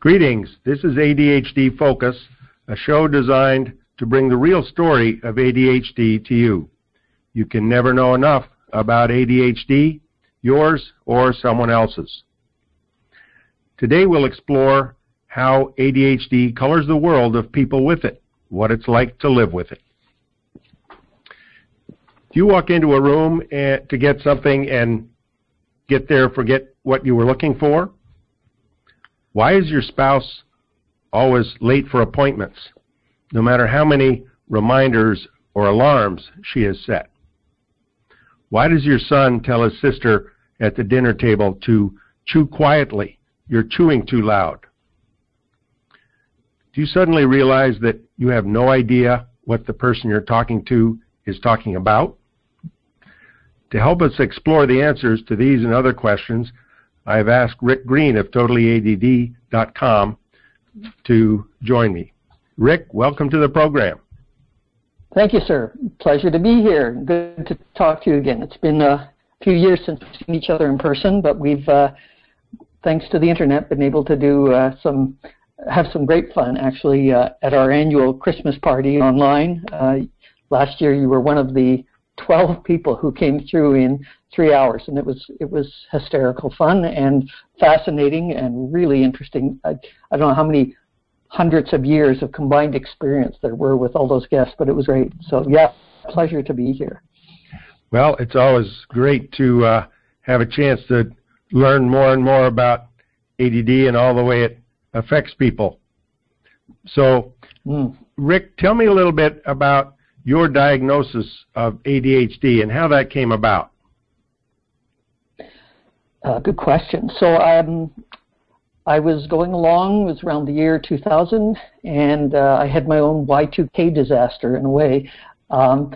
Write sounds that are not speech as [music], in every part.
Greetings. This is ADHD Focus, a show designed to bring the real story of ADHD to you. You can never know enough about ADHD, yours or someone else's. Today we'll explore how ADHD colors the world of people with it, what it's like to live with it. If you walk into a room eh, to get something and get there, forget what you were looking for, why is your spouse always late for appointments, no matter how many reminders or alarms she has set? Why does your son tell his sister at the dinner table to chew quietly? You're chewing too loud. Do you suddenly realize that you have no idea what the person you're talking to is talking about? To help us explore the answers to these and other questions, I have asked Rick Green of TotallyADD.com to join me. Rick, welcome to the program. Thank you, sir. Pleasure to be here. Good to talk to you again. It's been a few years since we've seen each other in person, but we've, uh, thanks to the internet, been able to do uh, some, have some great fun actually uh, at our annual Christmas party online. Uh, last year, you were one of the 12 people who came through in three hours, and it was it was hysterical fun and fascinating and really interesting. I, I don't know how many hundreds of years of combined experience there were with all those guests, but it was great. So yeah, pleasure to be here. Well, it's always great to uh, have a chance to learn more and more about ADD and all the way it affects people. So, mm. Rick, tell me a little bit about your diagnosis of ADHD and how that came about. Uh, good question. So um, I was going along, it was around the year 2000, and uh, I had my own Y2K disaster in a way. Um,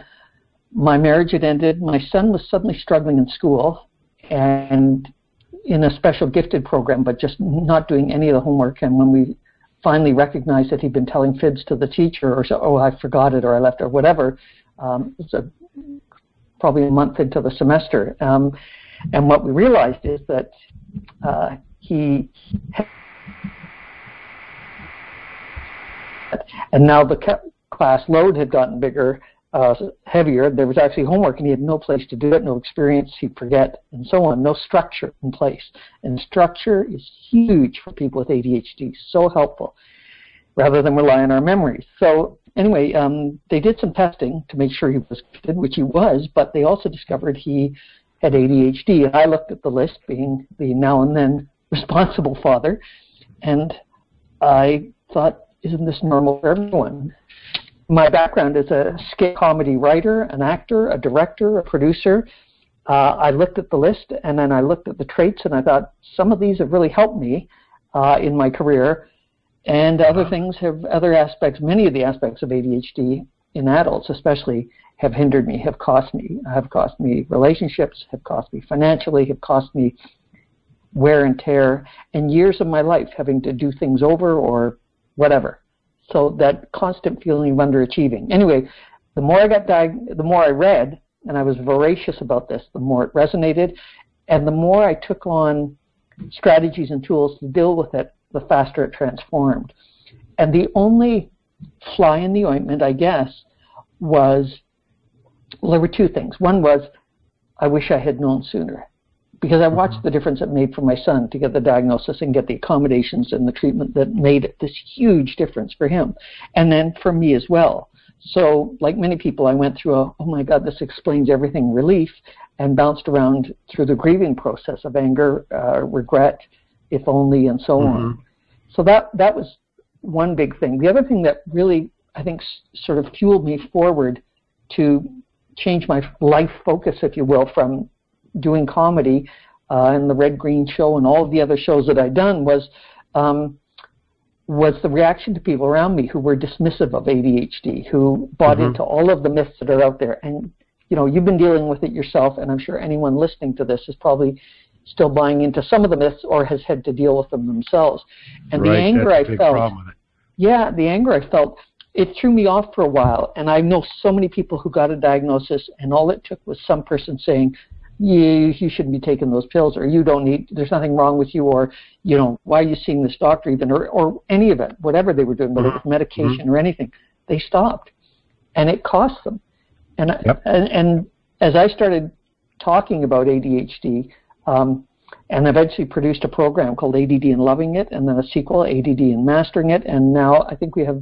my marriage had ended. My son was suddenly struggling in school and in a special gifted program, but just not doing any of the homework. And when we finally recognized that he'd been telling fibs to the teacher, or so, oh, I forgot it, or I left, or whatever, um, it was a, probably a month into the semester. Um, and what we realized is that uh, he and now the class load had gotten bigger, uh, heavier. There was actually homework, and he had no place to do it, no experience. He'd forget, and so on. No structure in place, and structure is huge for people with ADHD. So helpful, rather than rely on our memories. So anyway, um, they did some testing to make sure he was which he was, but they also discovered he had ADHD. And I looked at the list, being the now and then [laughs] responsible father, and I thought, isn't this normal for everyone? My background is a skit comedy writer, an actor, a director, a producer. Uh, I looked at the list and then I looked at the traits and I thought some of these have really helped me uh, in my career, and other things have other aspects. Many of the aspects of ADHD in adults, especially, have hindered me, have cost me, have cost me relationships, have cost me financially, have cost me wear and tear, and years of my life having to do things over or whatever. So that constant feeling of underachieving. Anyway, the more I got diag- the more I read, and I was voracious about this, the more it resonated, and the more I took on strategies and tools to deal with it, the faster it transformed. And the only fly in the ointment, I guess, was well, there were two things. One was, I wish I had known sooner because I watched mm-hmm. the difference it made for my son to get the diagnosis and get the accommodations and the treatment that made this huge difference for him, and then for me as well. So, like many people, I went through a, oh my God, this explains everything relief, and bounced around through the grieving process of anger, uh, regret, if only, and so mm-hmm. on. So that that was one big thing. The other thing that really I think s- sort of fueled me forward to change my life focus, if you will, from doing comedy uh, and the Red Green Show and all of the other shows that I'd done was um, was the reaction to people around me who were dismissive of ADHD, who bought mm-hmm. into all of the myths that are out there. And you know, you've been dealing with it yourself, and I'm sure anyone listening to this is probably still buying into some of the myths or has had to deal with them themselves. And right, the anger I felt, yeah, the anger I felt it threw me off for a while. And I know so many people who got a diagnosis, and all it took was some person saying, you you shouldn't be taking those pills or you don't need there's nothing wrong with you or you know why are you seeing this doctor even or, or any of it whatever they were doing whether it was Mm-hmm. medication or anything they stopped and it cost them and I- and, and as I started talking about ADHD um, and eventually produced a program called ADD and Loving It and then a sequel ADD and Mastering It and now I think we have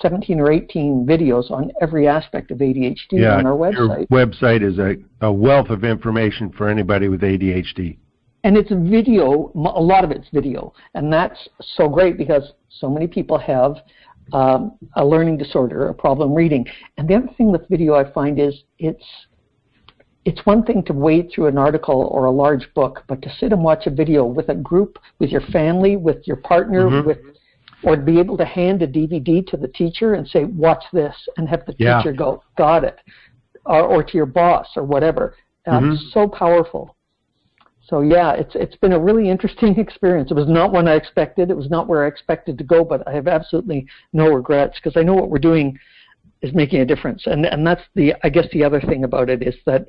17 or 18 videos on every aspect of ADHD Yeah, on our website. your website is a, a wealth of information for anybody with ADHD. and it's video. a lot of it's video, and that's so great because so many people have um, a learning disorder, a problem reading. And the other thing with video I find is it's it's one thing to wade through an article or a large book, but to sit and watch a video with a group, with your family, with your partner, Mhm. with or be able to hand a DVD to the teacher and say, "Watch this," and have the Yeah. teacher go, "Got it," or, or to your boss or whatever. Uh, Mhm. So powerful. So yeah, it's it's been a really interesting [laughs] experience. It was not one I expected. It was not where I expected to go, but I have absolutely no regrets because I know what we're doing is making a difference. And and that's the I guess the other thing about it is that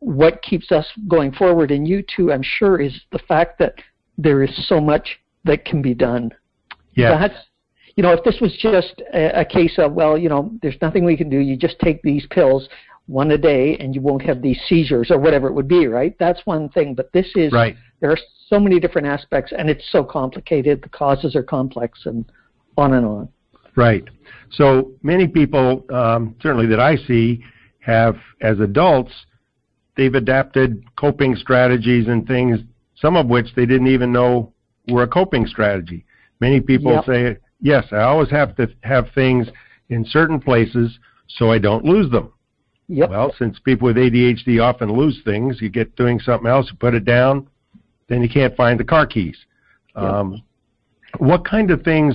what keeps us going forward, and you too, I'm sure, is the fact that there is so much that can be done. Yes. That's you know, if this was just a, a case of well, you know, there's nothing we can do. You just take these pills one a day, and you won't have these seizures or whatever it would be, right? That's one thing. But this is Right. there are so many different aspects, and it's so complicated. The causes are complex, and on and on. Right. So many people, um, certainly that I see, have as adults, they've adapted coping strategies and things, some of which they didn't even know were a coping strategy. Many people Yep. say, yes, I always have to have things in certain places so I don't lose them. Yep. Well, since people with ADHD often lose things, you get doing something else, you put it down, then you can't find the car keys. Yep. Um, what kind of things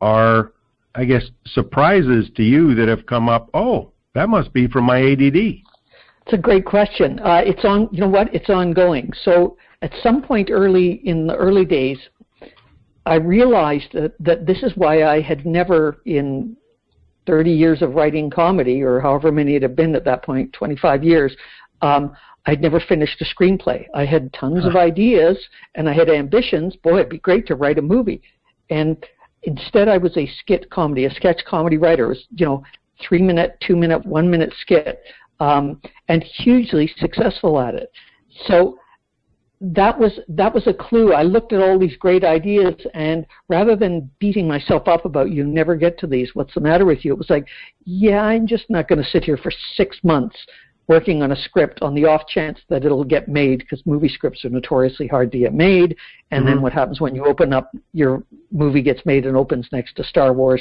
are, I guess, surprises to you that have come up? Oh, that must be from my ADD. It's a great question. Uh, it's on. You know what? It's ongoing. So at some point early in the early days, I realized that, that this is why I had never in 30 years of writing comedy, or however many it had been at that point, 25 years, um, I'd never finished a screenplay. I had tons of ideas and I had ambitions. Boy, it'd be great to write a movie. And instead, I was a skit comedy, a sketch comedy writer. It was, you know, three minute, two minute, one minute skit, um, and hugely successful at it. So that was that was a clue. I looked at all these great ideas, and rather than beating myself up about you never get to these, what's the matter with you? It was like, yeah, I'm just not going to sit here for six months working on a script on the off chance that it'll get made because movie scripts are notoriously hard to get made. And then Mhm. what happens when you open up your movie gets made and opens next to Star Wars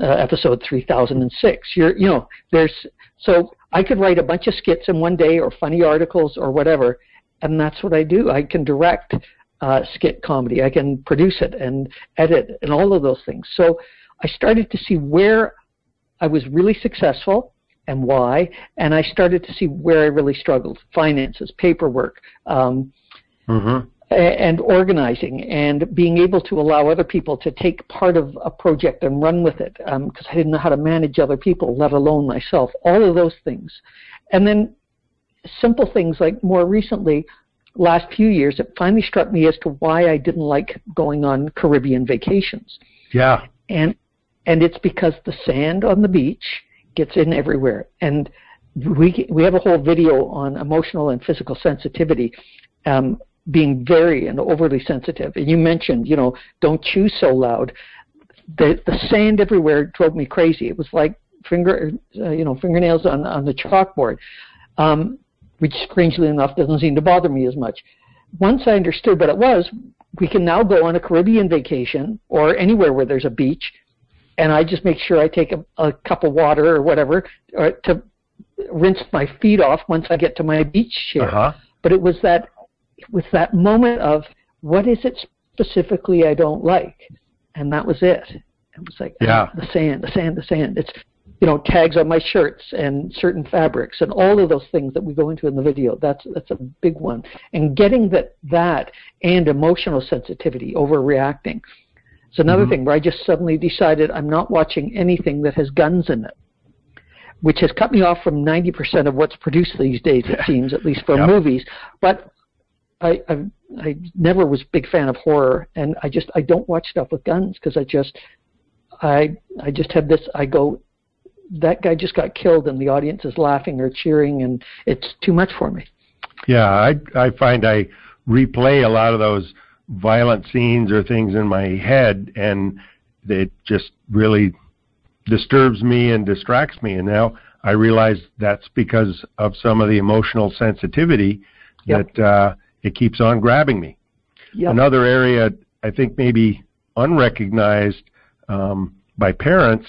uh, episode 3006. You're you know there's so I could write a bunch of skits in one day or funny articles or whatever, and that's what I do. I can direct uh, skit comedy. I can produce it and edit and all of those things. So I started to see where I was really successful and why, and I started to see where I really struggled: finances, paperwork. Um, Mm-hmm. and organizing and being able to allow other people to take part of a project and run with it because I didn't know how to manage other people, let alone myself. All of those things. And then simple things like more recently, last few years, it finally struck me as to why I didn't like going on Caribbean vacations. Yeah. And and it's because the sand on the beach gets in everywhere. And we we have a whole video on emotional and physical sensitivity. Um, being very and overly sensitive. And you mentioned, you know, don't chew so loud. The the sand everywhere drove me crazy. It was like finger, uh, you know, fingernails on on the chalkboard, um, which strangely enough doesn't seem to bother me as much. Once I understood what it was, we can now go on a Caribbean vacation or anywhere where there's a beach, and I just make sure I take a, a cup of water or whatever or to rinse my feet off once I get to my beach chair Uh huh. but it was that it was that moment of what is it specifically I don't like, and that was it. It was like Yeah. ah, the sand, the sand, the sand. It's you know tags on my shirts and certain fabrics and all of those things that we go into in the video. That's that's a big one. And getting that that and emotional sensitivity, overreacting. It's another Mhm. thing where I just suddenly decided I'm not watching anything that has guns in it which has cut me off from 90% of what's produced these days, it seems, at least for Yep. movies. But I, I I never was a big fan of horror, and I just I don't watch stuff with guns because I just I I just have this I go that guy just got killed and the audience is laughing or cheering and it's too much for me. Yeah, I I find I replay a lot of those violent scenes or things in my head, and it just really disturbs me and distracts me. And now I realize that's because of some of the emotional sensitivity Yep. that uh, it keeps on grabbing me. Yep. Another area I think maybe unrecognized um, by parents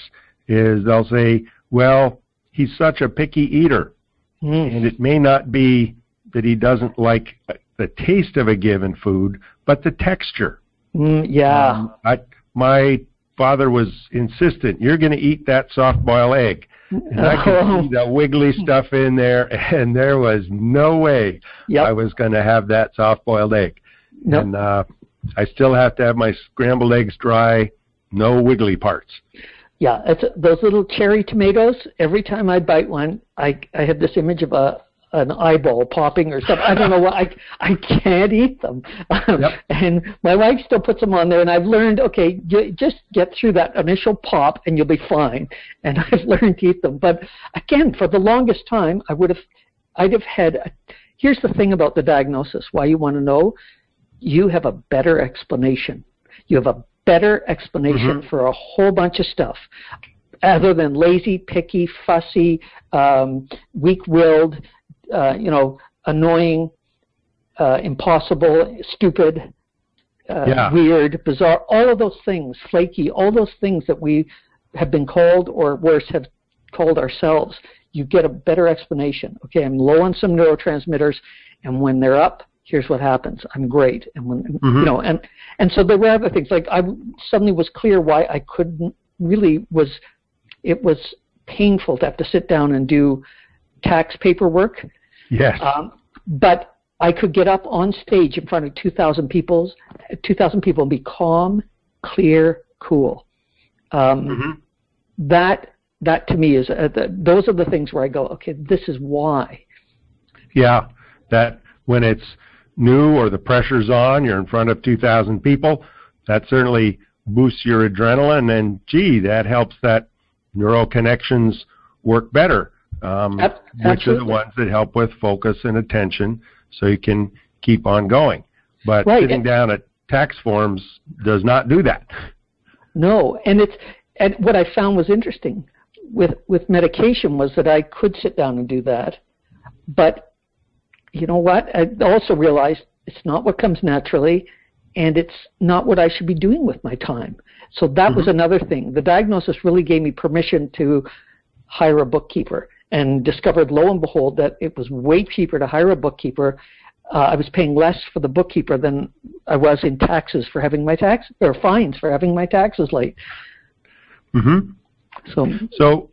is they'll say, "Well, he's such a picky eater." Mm. and it may not be that he doesn't like the taste of a given food, but the texture. Mm, yeah. Um, I, my father was insistent, you're going to eat that soft-boiled egg. And I could see the wiggly stuff in there, [laughs] and there was no way yep. I was going to have that soft-boiled egg. Nope. And uh, I still have to have my scrambled eggs dry, no wiggly parts. Yeah, it's those little cherry tomatoes. Every time I bite one, I I have this image of a an eyeball popping or something. I don't know what I I can't eat them. [laughs] Yep. and my wife still puts them on there, and I've learned okay, j- just get through that initial pop, and you'll be fine. And [laughs] I've learned to eat them. But again, for the longest time, I would have I'd have had. A, here's the thing about the diagnosis. Why you want to know? You have a better explanation. You have a better explanation for a whole bunch of stuff other than lazy, picky, fussy, um, weak-willed, uh, you know, annoying, uh, impossible, stupid, uh, Yeah. weird, bizarre, all of those things, flaky, all those things that we have been called or worse have called ourselves. You get a better explanation. Okay, I'm low on some neurotransmitters, and when they're up, here's what happens. I'm great, and when Mhm. you know, and and so there were other things like I suddenly was clear why I couldn't really was it was painful to have to sit down and do tax paperwork, Yes. um, but I could get up on stage in front of 2,000 people, 2,000 people, and be calm, clear, cool. Um, Mhm. That that to me is uh, the, those are the things where I go, okay, this is why. Yeah, that when it's new or the pressure's on, you're in front of 2,000 people, that certainly boosts your adrenaline, and gee, that helps that neural connections work better, um, Ab- which are the ones that help with focus and attention, so you can keep on going. But Right, sitting down at tax forms does not do that. No, and it's and what I found was interesting with with medication was that I could sit down and do that, but you know what? I also realized it's not what comes naturally, and it's not what I should be doing with my time. So that was another thing. The diagnosis really gave me permission to hire a bookkeeper, and discovered lo and behold that it was way cheaper to hire a bookkeeper. Uh, I was paying less for the bookkeeper than I was in taxes for having my tax or fines for having my taxes late. hmm So So,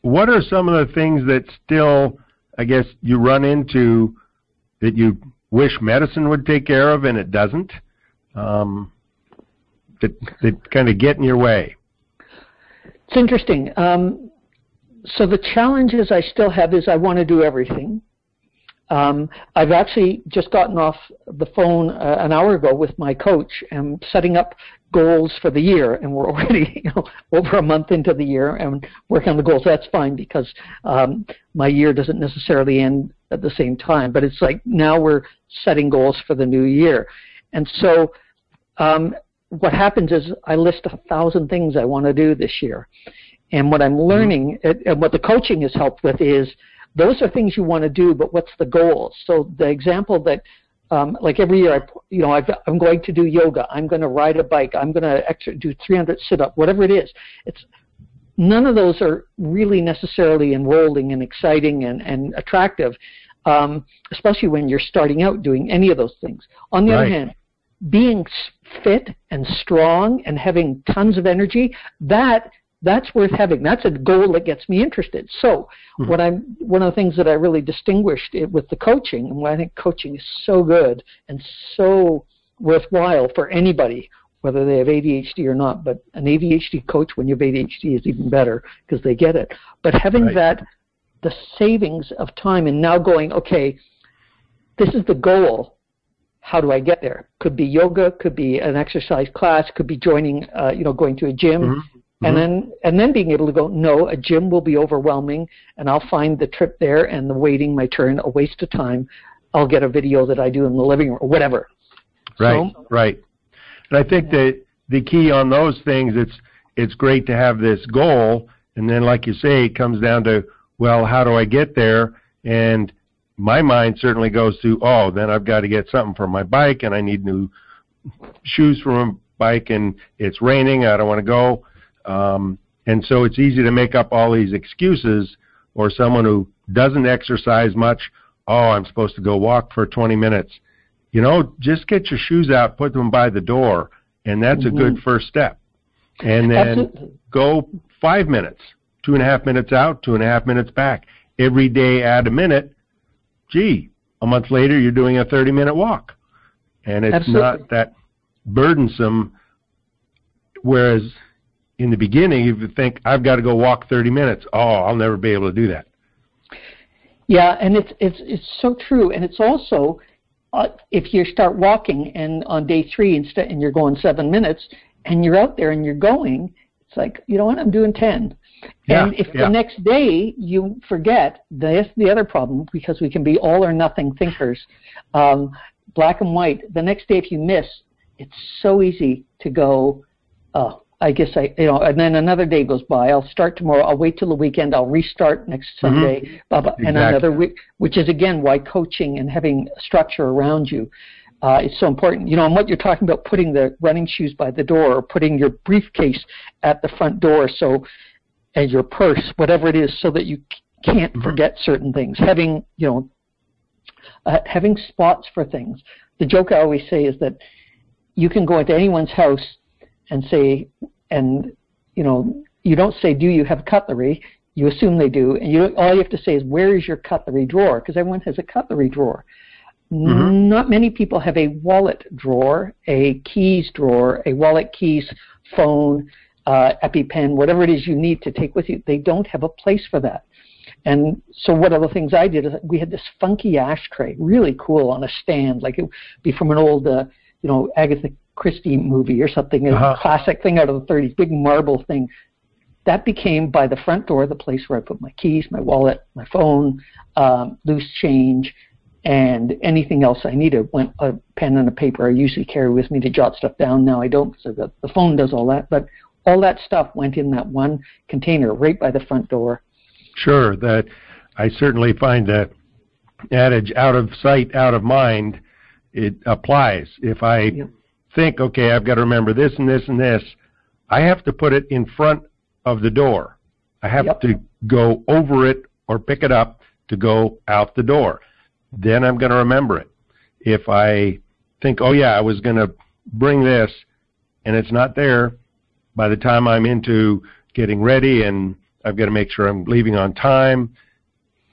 what are some of the things that still, I guess, you run into that you wish medicine would take care of and it doesn't? Um, that that kind of get in your way. it's interesting. Um, so the challenges I still have is I want to do everything. Um, I've actually just gotten off the phone uh, an hour ago with my coach and setting up goals for the year, and we're [laughs] already you know, over a month into the year and working on the goals. That's fine because um, my year doesn't necessarily end at the same time, but it's like now we're setting goals for the new year, and so um, what happens is I list a thousand things I want to do this year, and what I'm learning and and what the coaching has helped with is those are things you want to do, but what's the goal? So the example that, um, like every year, I, you know, I've, I'm going to do yoga. I'm going to ride a bike. I'm going to extra, do 300 sit-up, whatever it is. It's none of those are really necessarily enrolling and exciting and, and attractive, um, especially when you're starting out doing any of those things. On the Right. other hand, being s- fit and strong and having tons of energy, that that's worth having. That's a goal that gets me interested. So, Mhm. what I'm one of the things that I really distinguished it with the coaching, and I think coaching is so good and so worthwhile for anybody, whether they have ADHD or not. But an ADHD coach, when you have ADHD, is even better because they get it. But having Right. that the savings of time and now going, okay, this is the goal. How do I get there? Could be yoga, could be an exercise class, could be joining, uh, you know, going to a gym, mm-hmm. and then and then being able to go, no, a gym will be overwhelming, and I'll find the trip there and the waiting my turn a waste of time. I'll get a video that I do in the living room or whatever. Right, so, right. And I think that the key on those things, it's it's great to have this goal, and then, like you say, it comes down to, well, how do I get there? And my mind certainly goes to, oh, then I've got to get something for my bike, and I need new shoes for my bike, and it's raining, I don't want to go. Um, and so it's easy to make up all these excuses, or someone who doesn't exercise much, oh, I'm supposed to go walk for 20 minutes. You know, just get your shoes out, put them by the door, and that's mm-hmm. a good first step. And then Absolutely. go five minutes, two and a half minutes out, two and a half minutes back. Every day add a minute. Gee, a month later you're doing a 30 minute walk. And it's Absolutely. not that burdensome. Whereas in the beginning, if you think, I've got to go walk 30 minutes, oh, I'll never be able to do that. Yeah, and it's it's it's so true, and it's also uh, if you start walking and on day three instead and you're going seven minutes and you're out there and you're going, it's like you know what I'm doing ten. Yeah, and if yeah. the next day you forget, that's the other problem because we can be all or nothing thinkers, um, black and white. The next day if you miss, it's so easy to go, oh, I guess I, you know, and then another day goes by. I'll start tomorrow. I'll wait till the weekend. I'll restart next mm-hmm. Sunday. Mm-hmm. Blah, blah, exactly. And another week, which is again why coaching and having structure around you uh, is so important. You know, and what you're talking about, putting the running shoes by the door or putting your briefcase at the front door, so and your purse, whatever it is, so that you can't mm-hmm. forget certain things. Having, you know, uh, having spots for things. The joke I always say is that you can go into anyone's house and say, and you know, you don't say, "Do you have cutlery?" You assume they do, and you all you have to say is, "Where is your cutlery drawer?" Because everyone has a cutlery drawer. Mm-hmm. Not many people have a wallet drawer, a keys drawer, a wallet, keys, phone, uh, EpiPen, whatever it is you need to take with you. They don't have a place for that. And so one of the things I did is we had this funky ashtray, really cool, on a stand, like it would be from an old, uh, you know, Agatha Christie movie or something, a uh-huh. classic thing out of the 30s, big marble thing. That became by the front door the place where I put my keys, my wallet, my phone, um, loose change, and anything else I needed. Went a pen and a paper I usually carry with me to jot stuff down. Now I don't because the, the phone does all that, but all that stuff went in that one container right by the front door. Sure, that I certainly find that adage "out of sight, out of mind." It applies. If I yep think, okay, I've got to remember this and this and this, I have to put it in front of the door. I have yep. to go over it or pick it up to go out the door. Then I'm going to remember it. If I think, oh yeah, I was going to bring this and it's not there, by the time I'm into getting ready and I've got to make sure I'm leaving on time,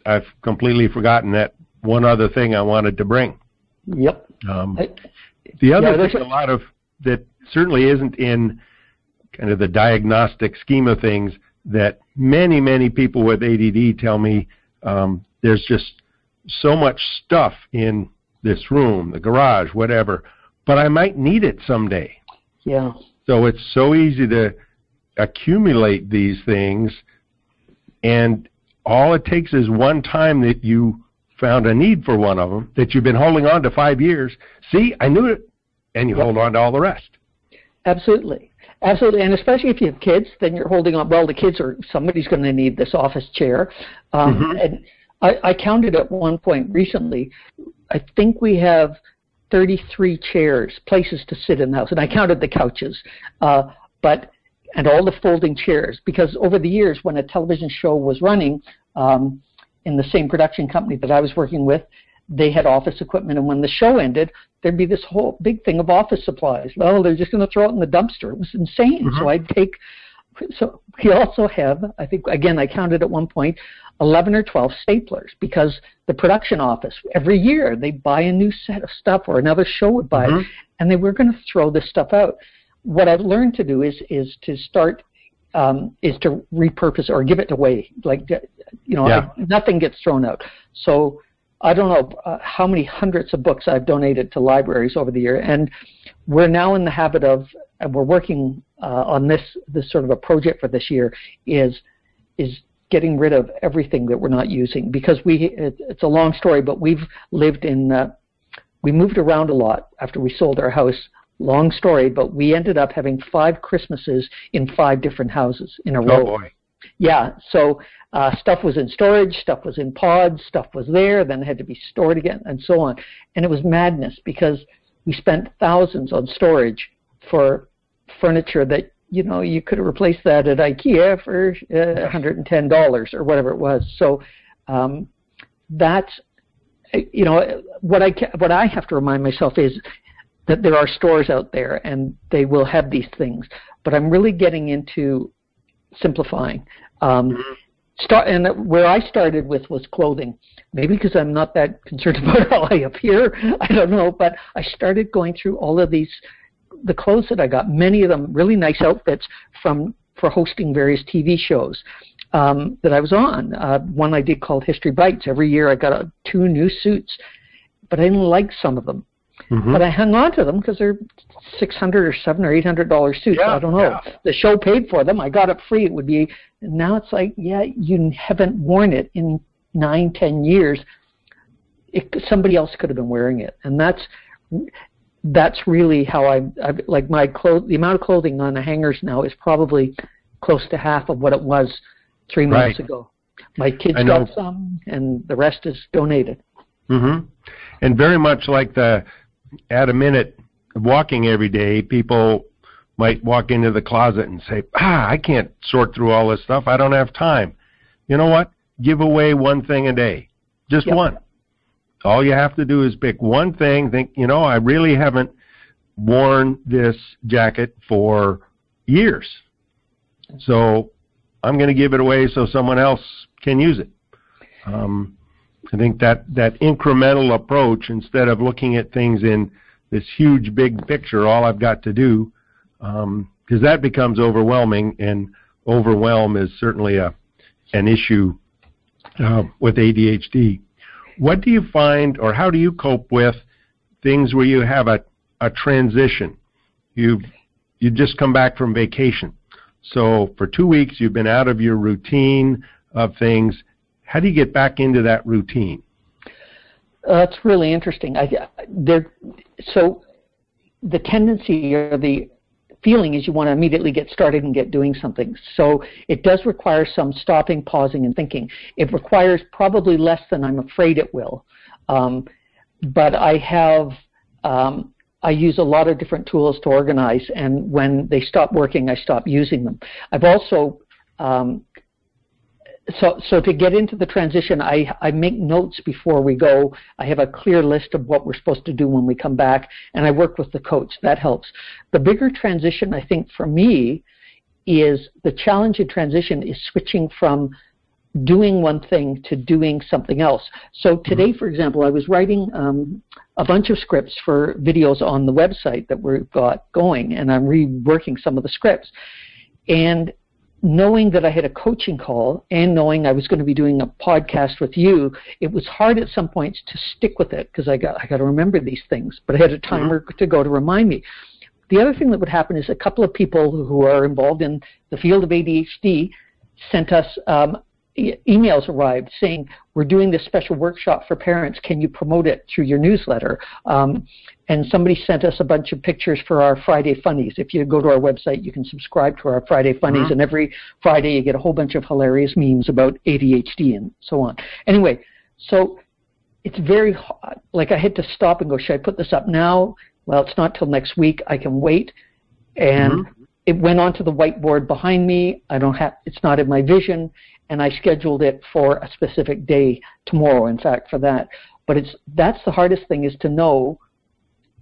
I've completely forgotten that one other thing I wanted to bring. Yep. Um, the other yeah, thing, a lot of that certainly isn't in kind of the diagnostic scheme of things that many many people with ADD tell me um, there's just so much stuff in this room, the garage, whatever, but I might need it someday. Yeah. So it's so easy to accumulate these things, and all it takes is one time that you found a need for one of them that you've been holding on to five years. See, I knew it, and you hold on to all the rest. Absolutely. Absolutely, and especially if you have kids, then you're holding on. Well, the kids are somebody's going to need this office chair, um, mm-hmm. and I, I counted at one point recently. I think we have 33 chairs, places to sit in the house, and I counted the couches, uh, but and all the folding chairs because over the years, when a television show was running, um, in the same production company that I was working with, they had office equipment, and when the show ended, there'd be this whole big thing of office supplies. Well, they're just going to throw it in the dumpster. It was insane. Mm-hmm. So I'd take. So we also have, I think, again, I counted at one point, 11 or 12 staplers because the production office every year they buy a new set of stuff or another show would buy mm-hmm. it, and they were going to throw this stuff out. What I've learned to do is is to start um, is to repurpose or give it away. Like you know, Yeah. I, nothing gets thrown out. So I don't know uh, how many hundreds of books I've donated to libraries over the year, and we're now in the habit of, and we're working uh, on this this sort of a project for this year is is getting rid of everything that we're not using because we it, it's a long story, but we've lived in uh, we moved around a lot after we sold our house. Long story, but we ended up having five Christmases in five different houses in a row. Oh boy. Yeah, so uh, stuff was in storage, stuff was in pods, stuff was there, then had to be stored again, and so on. And it was madness because we spent thousands on storage for furniture that you know you could have replaced that at IKEA for uh, $110 or whatever it was. So um, that's you know what I ca- what I have to remind myself is that there are stores out there and they will have these things. But I'm really getting into simplifying. Um, start and where I started with was clothing. Maybe because I'm not that concerned [laughs] about how I appear. I don't know, but I started going through all of these the clothes that I got. Many of them really nice outfits from for hosting various TV shows um, that I was on. Uh, one I did called History Bites. Every year I got uh, two new suits, but I didn't like some of them. Mhm. But I hung on to them because they're six hundred or seven or eight hundred dollar suits. Yeah, I don't know. yeah. The show paid for them. I got it free. It would be now. It's like, yeah, you haven't worn it in nine, ten years. It, somebody else could have been wearing it, and that's that's really how I, I like my clothes. The amount of clothing on the hangers now is probably close to half of what it was three months Right. ago. My kids got some, and the rest is donated. hmm And very much like the at a minute walking every day, people might walk into the closet and say, "Ah, I can't sort through all this stuff. I don't have time." You know what? Give away one thing a day, just Yep. one. All you have to do is pick one thing. Think, you know, I really haven't worn this jacket for years, so I'm going to give it away so someone else can use it. Um, I think that that incremental approach, instead of looking at things in this huge big picture, all I've got to do, because that becomes overwhelming, and overwhelm is certainly a an issue uh, with ADHD. What do you find, or how do you cope with things where you have a a transition? You you just come back from vacation, so for two weeks you've been out of your routine of things. How do you get back into that routine? Uh, that's really interesting. I, there, so the tendency or the feeling is you want to immediately get started and get doing something. So it does require some stopping, pausing, and thinking. It requires probably less than I'm afraid it will. Um, but I have, um, I use a lot of different tools to organize, and when they stop working, I stop using them. I've also um, so so to get into the transition I, I make notes before we go. I have a clear list of what we're supposed to do when we come back and i work with the coach. That helps. The bigger transition i think for me is the challenge in transition is switching from doing one thing to doing something else. So today for example i was writing um, a bunch of scripts for videos on the website that we've got going and i'm reworking some of the scripts. And knowing that I had a coaching call and knowing I was going to be doing a podcast with you, it was hard at some points to stick with it because I got I got to remember these things. But I had a timer to go to remind me. The other thing that would happen is a couple of people who are involved in the field of ADHD sent us um, e- emails arrived saying we're doing this special workshop for parents. Can you promote it through your newsletter? Um, and somebody sent us a bunch of pictures for our Friday Funnies. If you go to our website, you can subscribe to our Friday Funnies, Mhm. and every Friday you get a whole bunch of hilarious memes about ADHD and so on. Anyway, so it's very hard. Like I had to stop and go, should I put this up now? Well, it's not till next week. I can wait. And Mhm. It went onto the whiteboard behind me. I don't have. It's not in my vision, and I scheduled it for a specific day tomorrow. In fact, for that. But it's that's the hardest thing is to know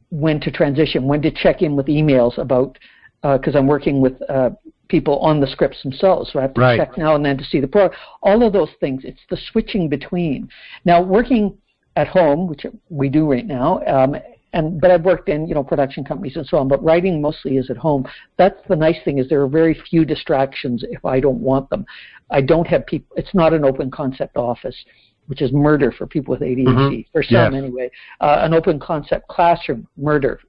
when to transition, when to check in with emails about because I'm working with uh, people on the scripts themselves, so I have to Right. check now and then to see the pro. All of those things. It's the switching between. Now, working at home, which we do right now, um, and but I've worked in you know production companies and so on. But writing mostly is at home. That's the nice thing is there are very few distractions if I don't want them. I don't have people. It's not an open concept office, which is murder for people with ADHD Mhm. for some Yes. anyway. Uh, an open concept classroom, murder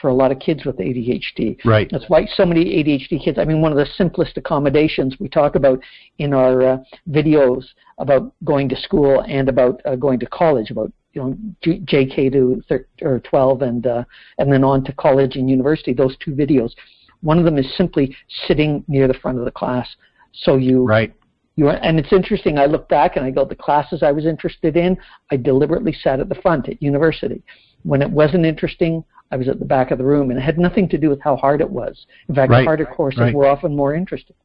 for a lot of kids with ADHD. Right. That's why so many ADHD kids. I mean, one of the simplest accommodations we talk about in our uh, videos about going to school and about uh, going to college, about you know G- JK to thir- or 12 and uh, and then on to college and university. Those two videos. One of them is simply sitting near the front of the class, so you Right. you and it's interesting. I look back and I go, the classes I was interested in, I deliberately sat at the front at university. When it wasn't interesting, I was at the back of the room, and it had nothing to do with how hard it was. In fact, Right, harder courses right. were often more interesting.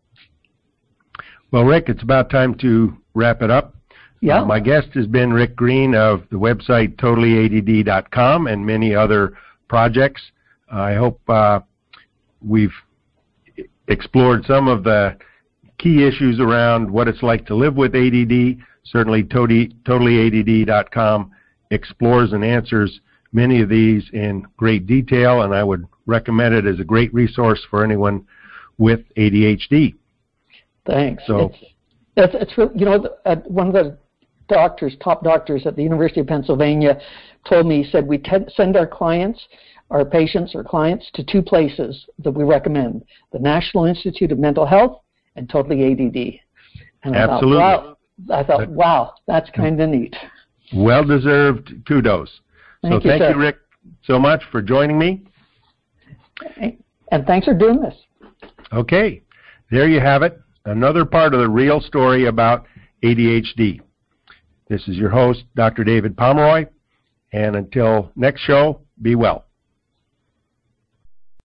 Well, Rick, it's about time to wrap it up. Yeah. Uh, my guest has been Rick Green of the website totallyADD.com and many other projects. I hope uh, we've explored some of the key issues around what it's like to live with ADD. Certainly, totally, totallyADD.com explores and answers many of these in great detail, and I would recommend it as a great resource for anyone with ADHD. Thanks. So- it's, it's, it's real, you know, uh, one of the doctors, top doctors at the University of Pennsylvania, told me he said we send our clients, our patients or clients to two places that we recommend: the National Institute of Mental Health and Totally ADD. And I Absolutely. Thought, wow, I thought, wow, that's hmm. kind of neat. Well deserved kudos. Thank so you, thank sir. you, Rick, so much for joining me. And thanks for doing this. Okay, there you have it. Another part of the real story about ADHD. This is your host, Dr. David Pomeroy, and until next show, be well.